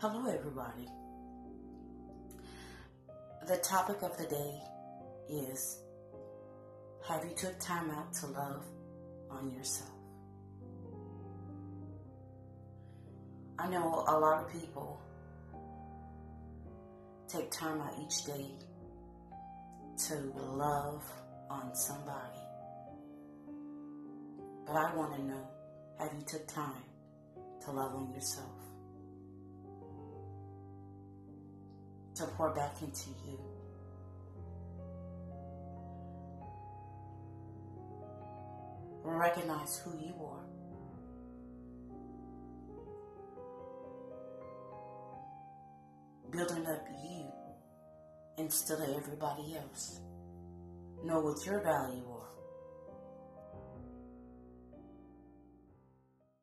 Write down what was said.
Hello, everybody. The topic of the day is Have you took time out to love on yourself? I know a lot of people take time out each day to love on somebody. But I want to know, have you took time to love on yourself? To pour back into you? Recognize who you are. Building up you instead of everybody else. Know what your value are